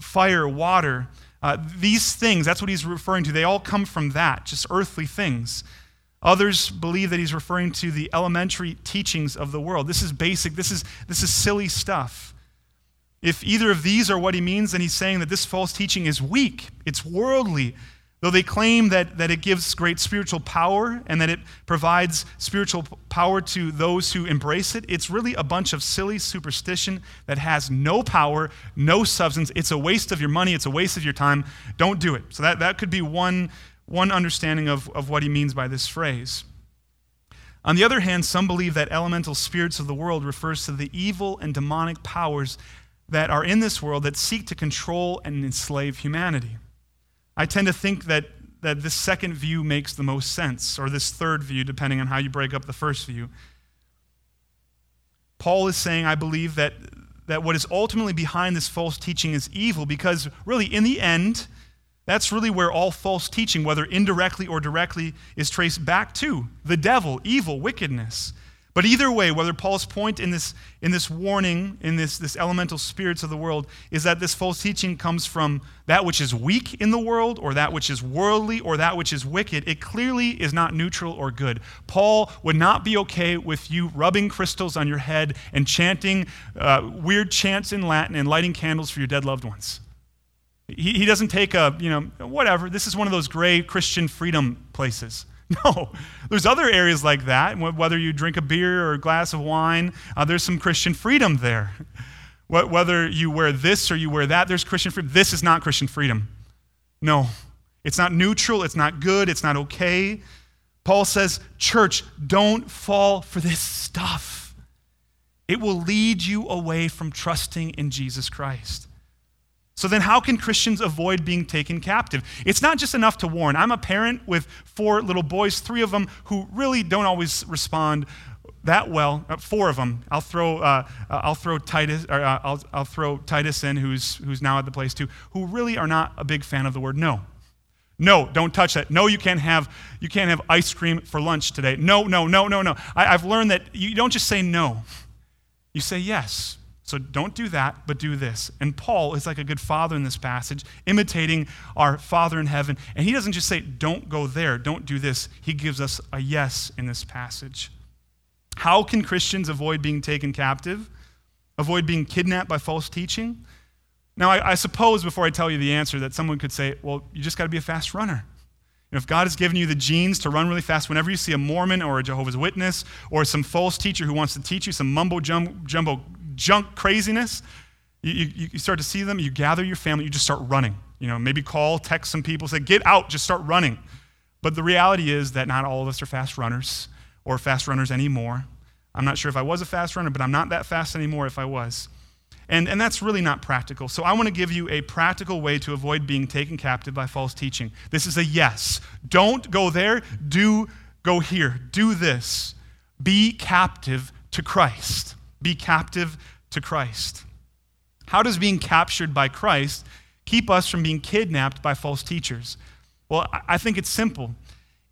fire, water, uh, these things, that's what he's referring to. They all come from that, just earthly things. Others believe that he's referring to the elementary teachings of the world. This is basic, this is, this is silly stuff. If either of these are what he means, then he's saying that this false teaching is weak, it's worldly, Though they claim that, that it gives great spiritual power and that it provides spiritual power to those who embrace it, it's really a bunch of silly superstition that has no power, no substance. It's a waste of your money, it's a waste of your time. Don't do it. So that, that could be one, one understanding of, of what he means by this phrase. On the other hand, some believe that elemental spirits of the world refers to the evil and demonic powers that are in this world that seek to control and enslave humanity. I tend to think that, that this second view makes the most sense, or this third view, depending on how you break up the first view. Paul is saying, I believe that, that what is ultimately behind this false teaching is evil because, really, in the end, that's really where all false teaching, whether indirectly or directly, is traced back to the devil, evil, wickedness. But either way, whether Paul's point in this, in this warning, in this, this elemental spirits of the world, is that this false teaching comes from that which is weak in the world, or that which is worldly, or that which is wicked, it clearly is not neutral or good. Paul would not be okay with you rubbing crystals on your head and chanting uh, weird chants in Latin and lighting candles for your dead loved ones. He, he doesn't take a, you know, whatever. This is one of those gray Christian freedom places. No, there's other areas like that. Whether you drink a beer or a glass of wine, uh, there's some Christian freedom there. Whether you wear this or you wear that, there's Christian freedom. This is not Christian freedom. No, it's not neutral, it's not good, it's not okay. Paul says, Church, don't fall for this stuff. It will lead you away from trusting in Jesus Christ. So then, how can Christians avoid being taken captive? It's not just enough to warn. I'm a parent with four little boys, three of them who really don't always respond that well. Uh, four of them. I'll throw, uh, uh, I'll throw Titus, or, uh, I'll, I'll throw Titus in, who's, who's now at the place too, who really are not a big fan of the word no. No, don't touch that. No, you can't have, you can't have ice cream for lunch today. No, no, no, no, no. I, I've learned that you don't just say no, you say yes. So don't do that, but do this. And Paul is like a good father in this passage, imitating our Father in heaven. And he doesn't just say, don't go there, don't do this. He gives us a yes in this passage. How can Christians avoid being taken captive? Avoid being kidnapped by false teaching? Now, I, I suppose before I tell you the answer that someone could say, well, you just got to be a fast runner. If God has given you the genes to run really fast, whenever you see a Mormon or a Jehovah's Witness or some false teacher who wants to teach you some mumbo jumbo junk craziness, you, you, you start to see them, you gather your family, you just start running. You know, maybe call, text some people, say, get out, just start running. But the reality is that not all of us are fast runners or fast runners anymore. I'm not sure if I was a fast runner, but I'm not that fast anymore if I was. And, and that's really not practical. So I want to give you a practical way to avoid being taken captive by false teaching. This is a yes. Don't go there, do go here. Do this. Be captive to Christ be captive to Christ. How does being captured by Christ keep us from being kidnapped by false teachers? Well, I think it's simple.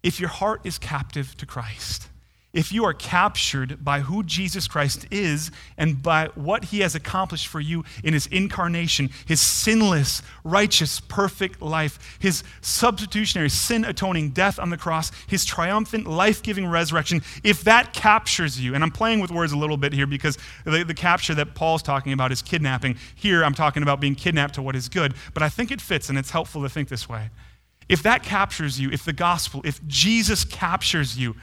If your heart is captive to Christ, if you are captured by who Jesus Christ is and by what he has accomplished for you in his incarnation, his sinless, righteous, perfect life, his substitutionary, sin atoning death on the cross, his triumphant, life giving resurrection, if that captures you, and I'm playing with words a little bit here because the, the capture that Paul's talking about is kidnapping. Here I'm talking about being kidnapped to what is good, but I think it fits and it's helpful to think this way. If that captures you, if the gospel, if Jesus captures you,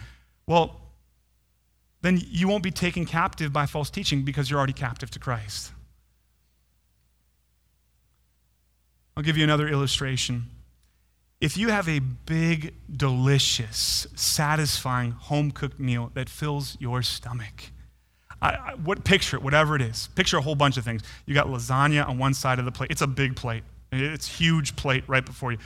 well, then you won't be taken captive by false teaching because you're already captive to Christ. I'll give you another illustration. If you have a big, delicious, satisfying home cooked meal that fills your stomach, I, I, what picture it, whatever it is. Picture a whole bunch of things. You got lasagna on one side of the plate. It's a big plate. It's huge plate right before you.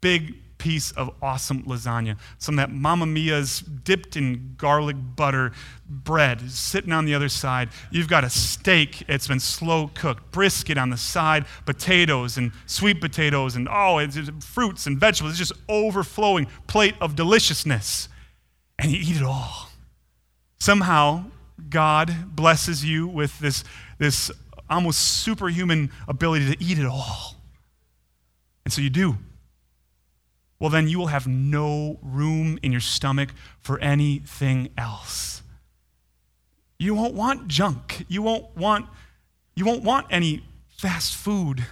Big piece of awesome lasagna. Some of that Mamma Mia's dipped in garlic butter bread sitting on the other side. You've got a steak, it's been slow cooked, brisket on the side, potatoes and sweet potatoes, and oh, it's, it's fruits and vegetables. It's just overflowing plate of deliciousness. And you eat it all. Somehow, God blesses you with this, this almost superhuman ability to eat it all. And so you do well, then you will have no room in your stomach for anything else. You won't want junk. You won't want, you won't want any fast food.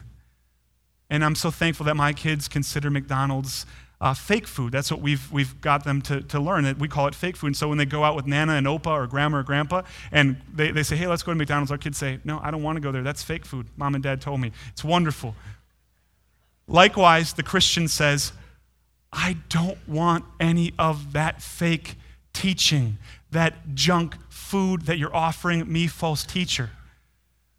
And I'm so thankful that my kids consider McDonald's uh, fake food. That's what we've, we've got them to, to learn. We call it fake food. And so when they go out with Nana and Opa or Grandma or Grandpa and they, they say, hey, let's go to McDonald's, our kids say, no, I don't want to go there. That's fake food. Mom and Dad told me. It's wonderful. Likewise, the Christian says, I don't want any of that fake teaching, that junk food that you're offering me, false teacher,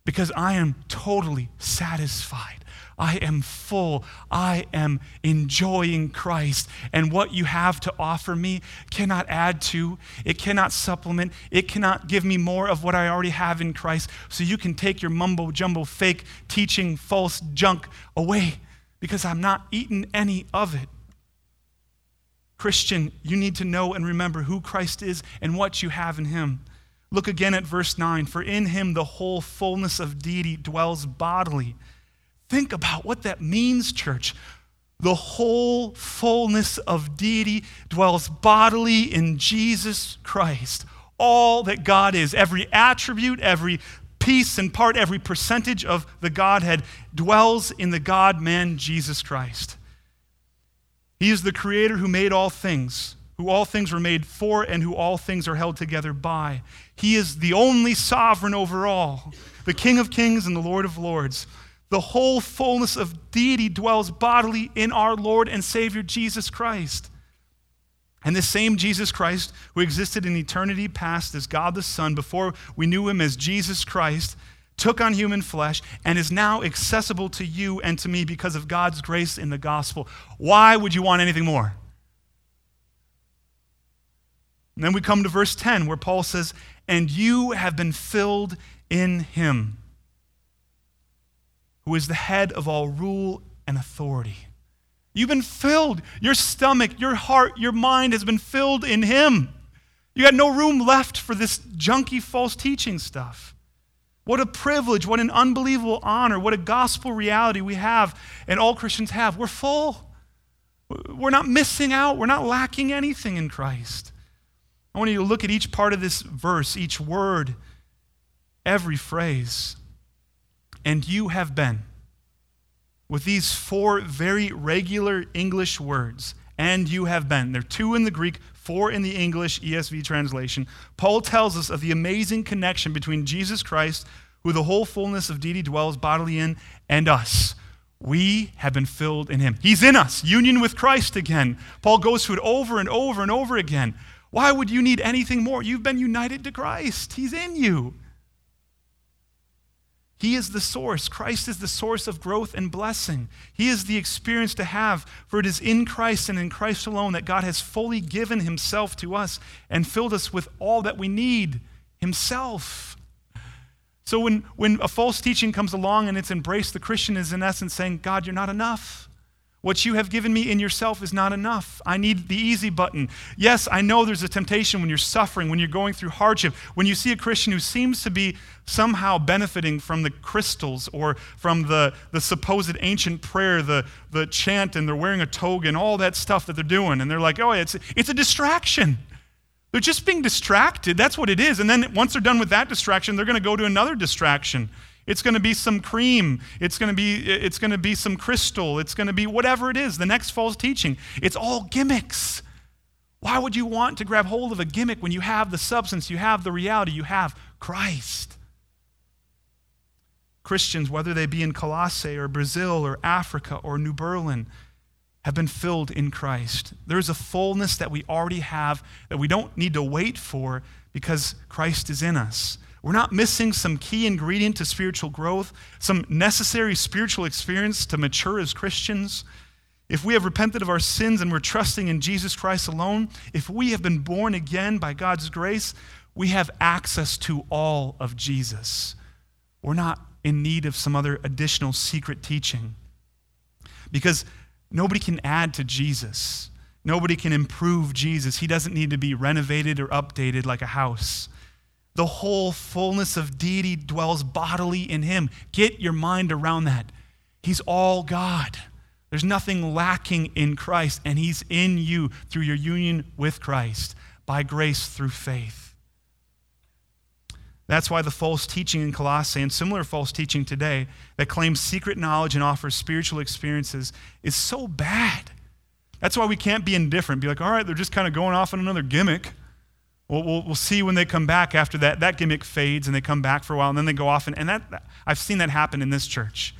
because I am totally satisfied. I am full. I am enjoying Christ. And what you have to offer me cannot add to, it cannot supplement, it cannot give me more of what I already have in Christ. So you can take your mumbo jumbo, fake teaching, false junk away because I'm not eating any of it. Christian, you need to know and remember who Christ is and what you have in him. Look again at verse 9. For in him the whole fullness of deity dwells bodily. Think about what that means, church. The whole fullness of deity dwells bodily in Jesus Christ. All that God is, every attribute, every piece and part, every percentage of the Godhead dwells in the God man Jesus Christ. He is the creator who made all things, who all things were made for, and who all things are held together by. He is the only sovereign over all, the King of kings and the Lord of lords. The whole fullness of deity dwells bodily in our Lord and Savior Jesus Christ. And the same Jesus Christ, who existed in eternity past as God the Son, before we knew him as Jesus Christ, took on human flesh, and is now accessible to you and to me because of God's grace in the gospel. Why would you want anything more? And then we come to verse 10 where Paul says, And you have been filled in him, who is the head of all rule and authority. You've been filled. Your stomach, your heart, your mind has been filled in him. You got no room left for this junky false teaching stuff. What a privilege, what an unbelievable honor, what a gospel reality we have, and all Christians have. We're full. We're not missing out, we're not lacking anything in Christ. I want you to look at each part of this verse, each word, every phrase. And you have been. With these four very regular English words, and you have been. There are two in the Greek, four in the English ESV translation. Paul tells us of the amazing connection between Jesus Christ, who the whole fullness of deity dwells bodily in, and us. We have been filled in him. He's in us, union with Christ again. Paul goes through it over and over and over again. Why would you need anything more? You've been united to Christ, He's in you. He is the source. Christ is the source of growth and blessing. He is the experience to have, for it is in Christ and in Christ alone that God has fully given Himself to us and filled us with all that we need Himself. So when, when a false teaching comes along and it's embraced, the Christian is in essence saying, God, you're not enough. What you have given me in yourself is not enough. I need the easy button. Yes, I know there's a temptation when you're suffering, when you're going through hardship, when you see a Christian who seems to be somehow benefiting from the crystals or from the, the supposed ancient prayer, the, the chant, and they're wearing a toga and all that stuff that they're doing. And they're like, oh, it's, it's a distraction. They're just being distracted. That's what it is. And then once they're done with that distraction, they're going to go to another distraction. It's going to be some cream. It's going to be it's going to be some crystal. It's going to be whatever it is. The next false teaching. It's all gimmicks. Why would you want to grab hold of a gimmick when you have the substance, you have the reality, you have Christ? Christians, whether they be in Colossae or Brazil or Africa or New Berlin, have been filled in Christ. There's a fullness that we already have that we don't need to wait for because Christ is in us. We're not missing some key ingredient to spiritual growth, some necessary spiritual experience to mature as Christians. If we have repented of our sins and we're trusting in Jesus Christ alone, if we have been born again by God's grace, we have access to all of Jesus. We're not in need of some other additional secret teaching. Because nobody can add to Jesus. Nobody can improve Jesus. He doesn't need to be renovated or updated like a house. The whole fullness of deity dwells bodily in him. Get your mind around that. He's all God. There's nothing lacking in Christ, and He's in you through your union with Christ by grace through faith. That's why the false teaching in Colossae and similar false teaching today that claims secret knowledge and offers spiritual experiences is so bad. That's why we can't be indifferent. Be like, all right, they're just kind of going off on another gimmick. We'll, we'll, we'll, see when they come back after that. That gimmick fades and they come back for a while and then they go off. And, and that, I've seen that happen in this church.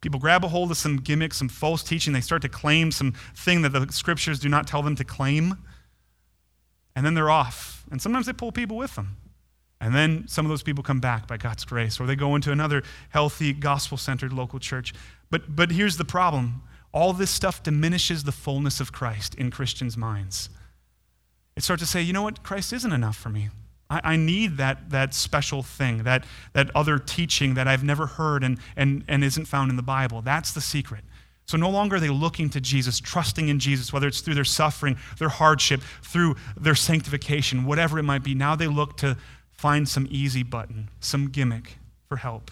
People grab a hold of some gimmick, some false teaching. They start to claim some thing that the scriptures do not tell them to claim. And then they're off. And sometimes they pull people with them. And then some of those people come back by God's grace, or they go into another healthy, gospel centered local church. But, but here's the problem all this stuff diminishes the fullness of Christ in Christians' minds. It starts to say, you know what? Christ isn't enough for me. I, I need that, that special thing, that, that other teaching that I've never heard and, and, and isn't found in the Bible. That's the secret. So no longer are they looking to Jesus, trusting in Jesus, whether it's through their suffering, their hardship, through their sanctification, whatever it might be. Now they look to find some easy button, some gimmick for help.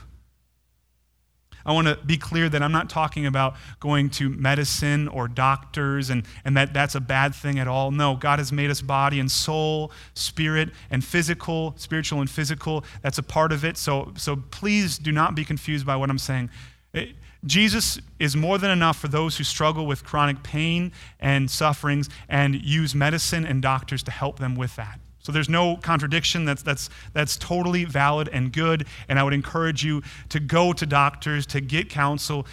I want to be clear that I'm not talking about going to medicine or doctors and, and that that's a bad thing at all. No, God has made us body and soul, spirit, and physical, spiritual and physical. That's a part of it. So, so please do not be confused by what I'm saying. It, Jesus is more than enough for those who struggle with chronic pain and sufferings and use medicine and doctors to help them with that. So there's no contradiction. That's, that's, that's totally valid and good. And I would encourage you to go to doctors, to get counsel.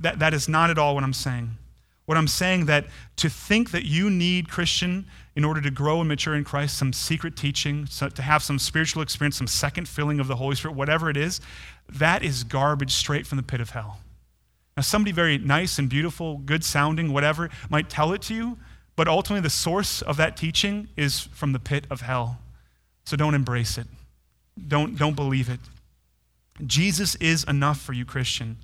That, that is not at all what I'm saying. What I'm saying that to think that you need Christian in order to grow and mature in Christ, some secret teaching, so to have some spiritual experience, some second filling of the Holy Spirit, whatever it is, that is garbage straight from the pit of hell. Now, somebody very nice and beautiful, good sounding, whatever, might tell it to you, but ultimately, the source of that teaching is from the pit of hell. So don't embrace it. Don't, don't believe it. Jesus is enough for you, Christian.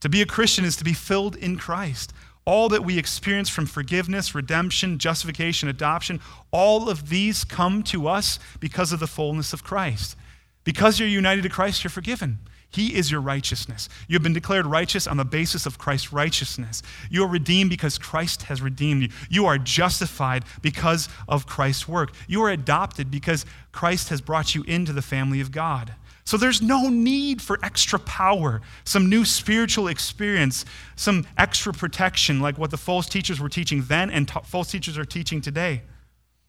To be a Christian is to be filled in Christ. All that we experience from forgiveness, redemption, justification, adoption, all of these come to us because of the fullness of Christ. Because you're united to Christ, you're forgiven. He is your righteousness. You have been declared righteous on the basis of Christ's righteousness. You are redeemed because Christ has redeemed you. You are justified because of Christ's work. You are adopted because Christ has brought you into the family of God. So there's no need for extra power, some new spiritual experience, some extra protection like what the false teachers were teaching then and t- false teachers are teaching today.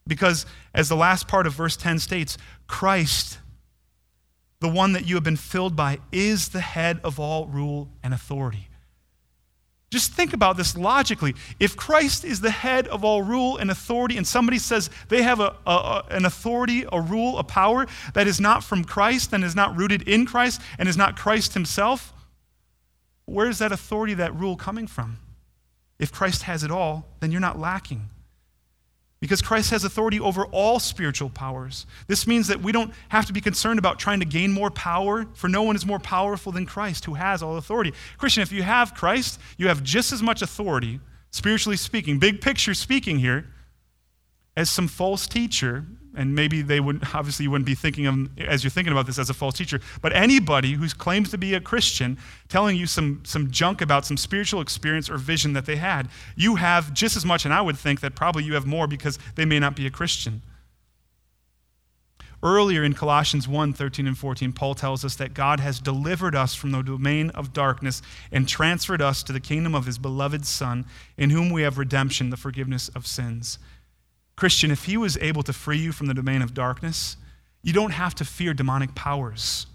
Because as the last part of verse 10 states, Christ the one that you have been filled by, is the head of all rule and authority. Just think about this logically. If Christ is the head of all rule and authority, and somebody says they have a, a, an authority, a rule, a power that is not from Christ and is not rooted in Christ and is not Christ himself, where is that authority, that rule coming from? If Christ has it all, then you're not lacking because Christ has authority over all spiritual powers. This means that we don't have to be concerned about trying to gain more power, for no one is more powerful than Christ who has all authority. Christian, if you have Christ, you have just as much authority, spiritually speaking, big picture speaking here, as some false teacher and maybe they wouldn't, obviously you wouldn't be thinking of as you're thinking about this as a false teacher. But anybody who claims to be a christian telling you some, some junk about some spiritual experience or vision that they had you have just as much and i would think that probably you have more because they may not be a christian. Earlier in colossians 1 13 and 14 paul tells us that god has delivered us from the domain of darkness and transferred us to the kingdom of his beloved son in whom we have redemption the forgiveness of sins Christian, if he was able to free you from the domain of darkness, you don't have to fear demonic powers.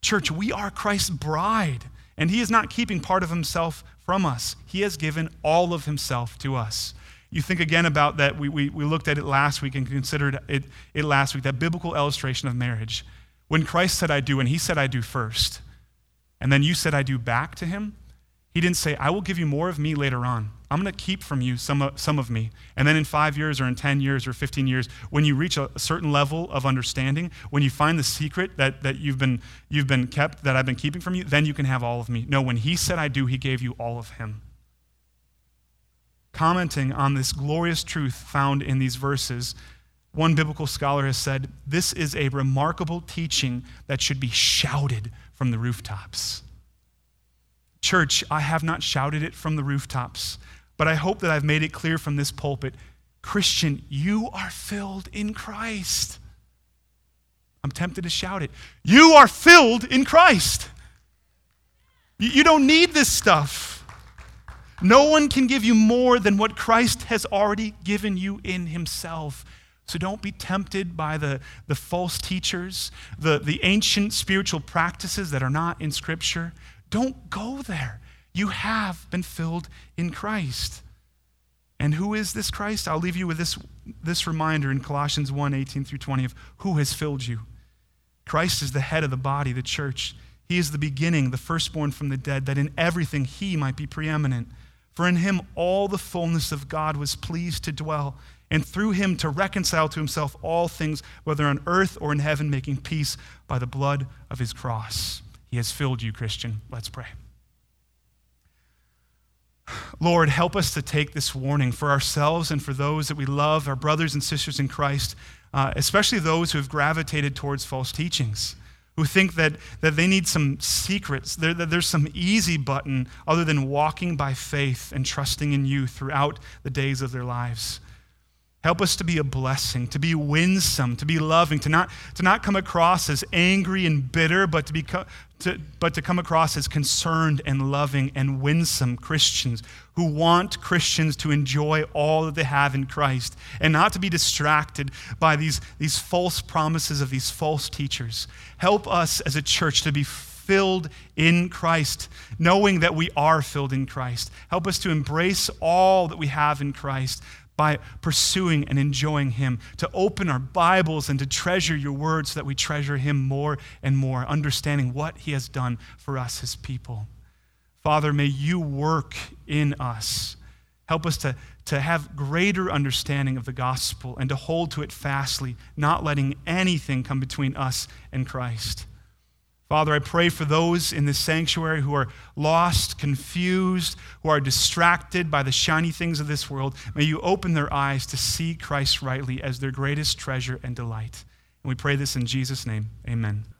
Church, we are Christ's bride, and he is not keeping part of himself from us. He has given all of himself to us. You think again about that, we, we, we looked at it last week and considered it, it last week, that biblical illustration of marriage. When Christ said, I do, and he said, I do first, and then you said, I do back to him, he didn't say, I will give you more of me later on. I'm going to keep from you some of, some of me. And then in five years or in 10 years or 15 years, when you reach a, a certain level of understanding, when you find the secret that, that you've, been, you've been kept, that I've been keeping from you, then you can have all of me. No, when he said I do, he gave you all of him. Commenting on this glorious truth found in these verses, one biblical scholar has said, This is a remarkable teaching that should be shouted from the rooftops. Church, I have not shouted it from the rooftops, but I hope that I've made it clear from this pulpit. Christian, you are filled in Christ. I'm tempted to shout it. You are filled in Christ. You don't need this stuff. No one can give you more than what Christ has already given you in Himself. So don't be tempted by the, the false teachers, the, the ancient spiritual practices that are not in Scripture. Don't go there. You have been filled in Christ. And who is this Christ? I'll leave you with this, this reminder in Colossians 1 18 through 20 of who has filled you. Christ is the head of the body, the church. He is the beginning, the firstborn from the dead, that in everything he might be preeminent. For in him all the fullness of God was pleased to dwell, and through him to reconcile to himself all things, whether on earth or in heaven, making peace by the blood of his cross. He has filled you, Christian. Let's pray. Lord, help us to take this warning for ourselves and for those that we love, our brothers and sisters in Christ, uh, especially those who have gravitated towards false teachings, who think that, that they need some secrets, there, that there's some easy button other than walking by faith and trusting in you throughout the days of their lives. Help us to be a blessing, to be winsome, to be loving, to not, to not come across as angry and bitter, but to, be, to, but to come across as concerned and loving and winsome Christians who want Christians to enjoy all that they have in Christ and not to be distracted by these, these false promises of these false teachers. Help us as a church to be filled in Christ, knowing that we are filled in Christ. Help us to embrace all that we have in Christ by pursuing and enjoying Him, to open our Bibles and to treasure your word so that we treasure Him more and more, understanding what He has done for us, His people. Father, may you work in us. Help us to, to have greater understanding of the gospel and to hold to it fastly, not letting anything come between us and Christ. Father, I pray for those in this sanctuary who are lost, confused, who are distracted by the shiny things of this world. May you open their eyes to see Christ rightly as their greatest treasure and delight. And we pray this in Jesus' name. Amen.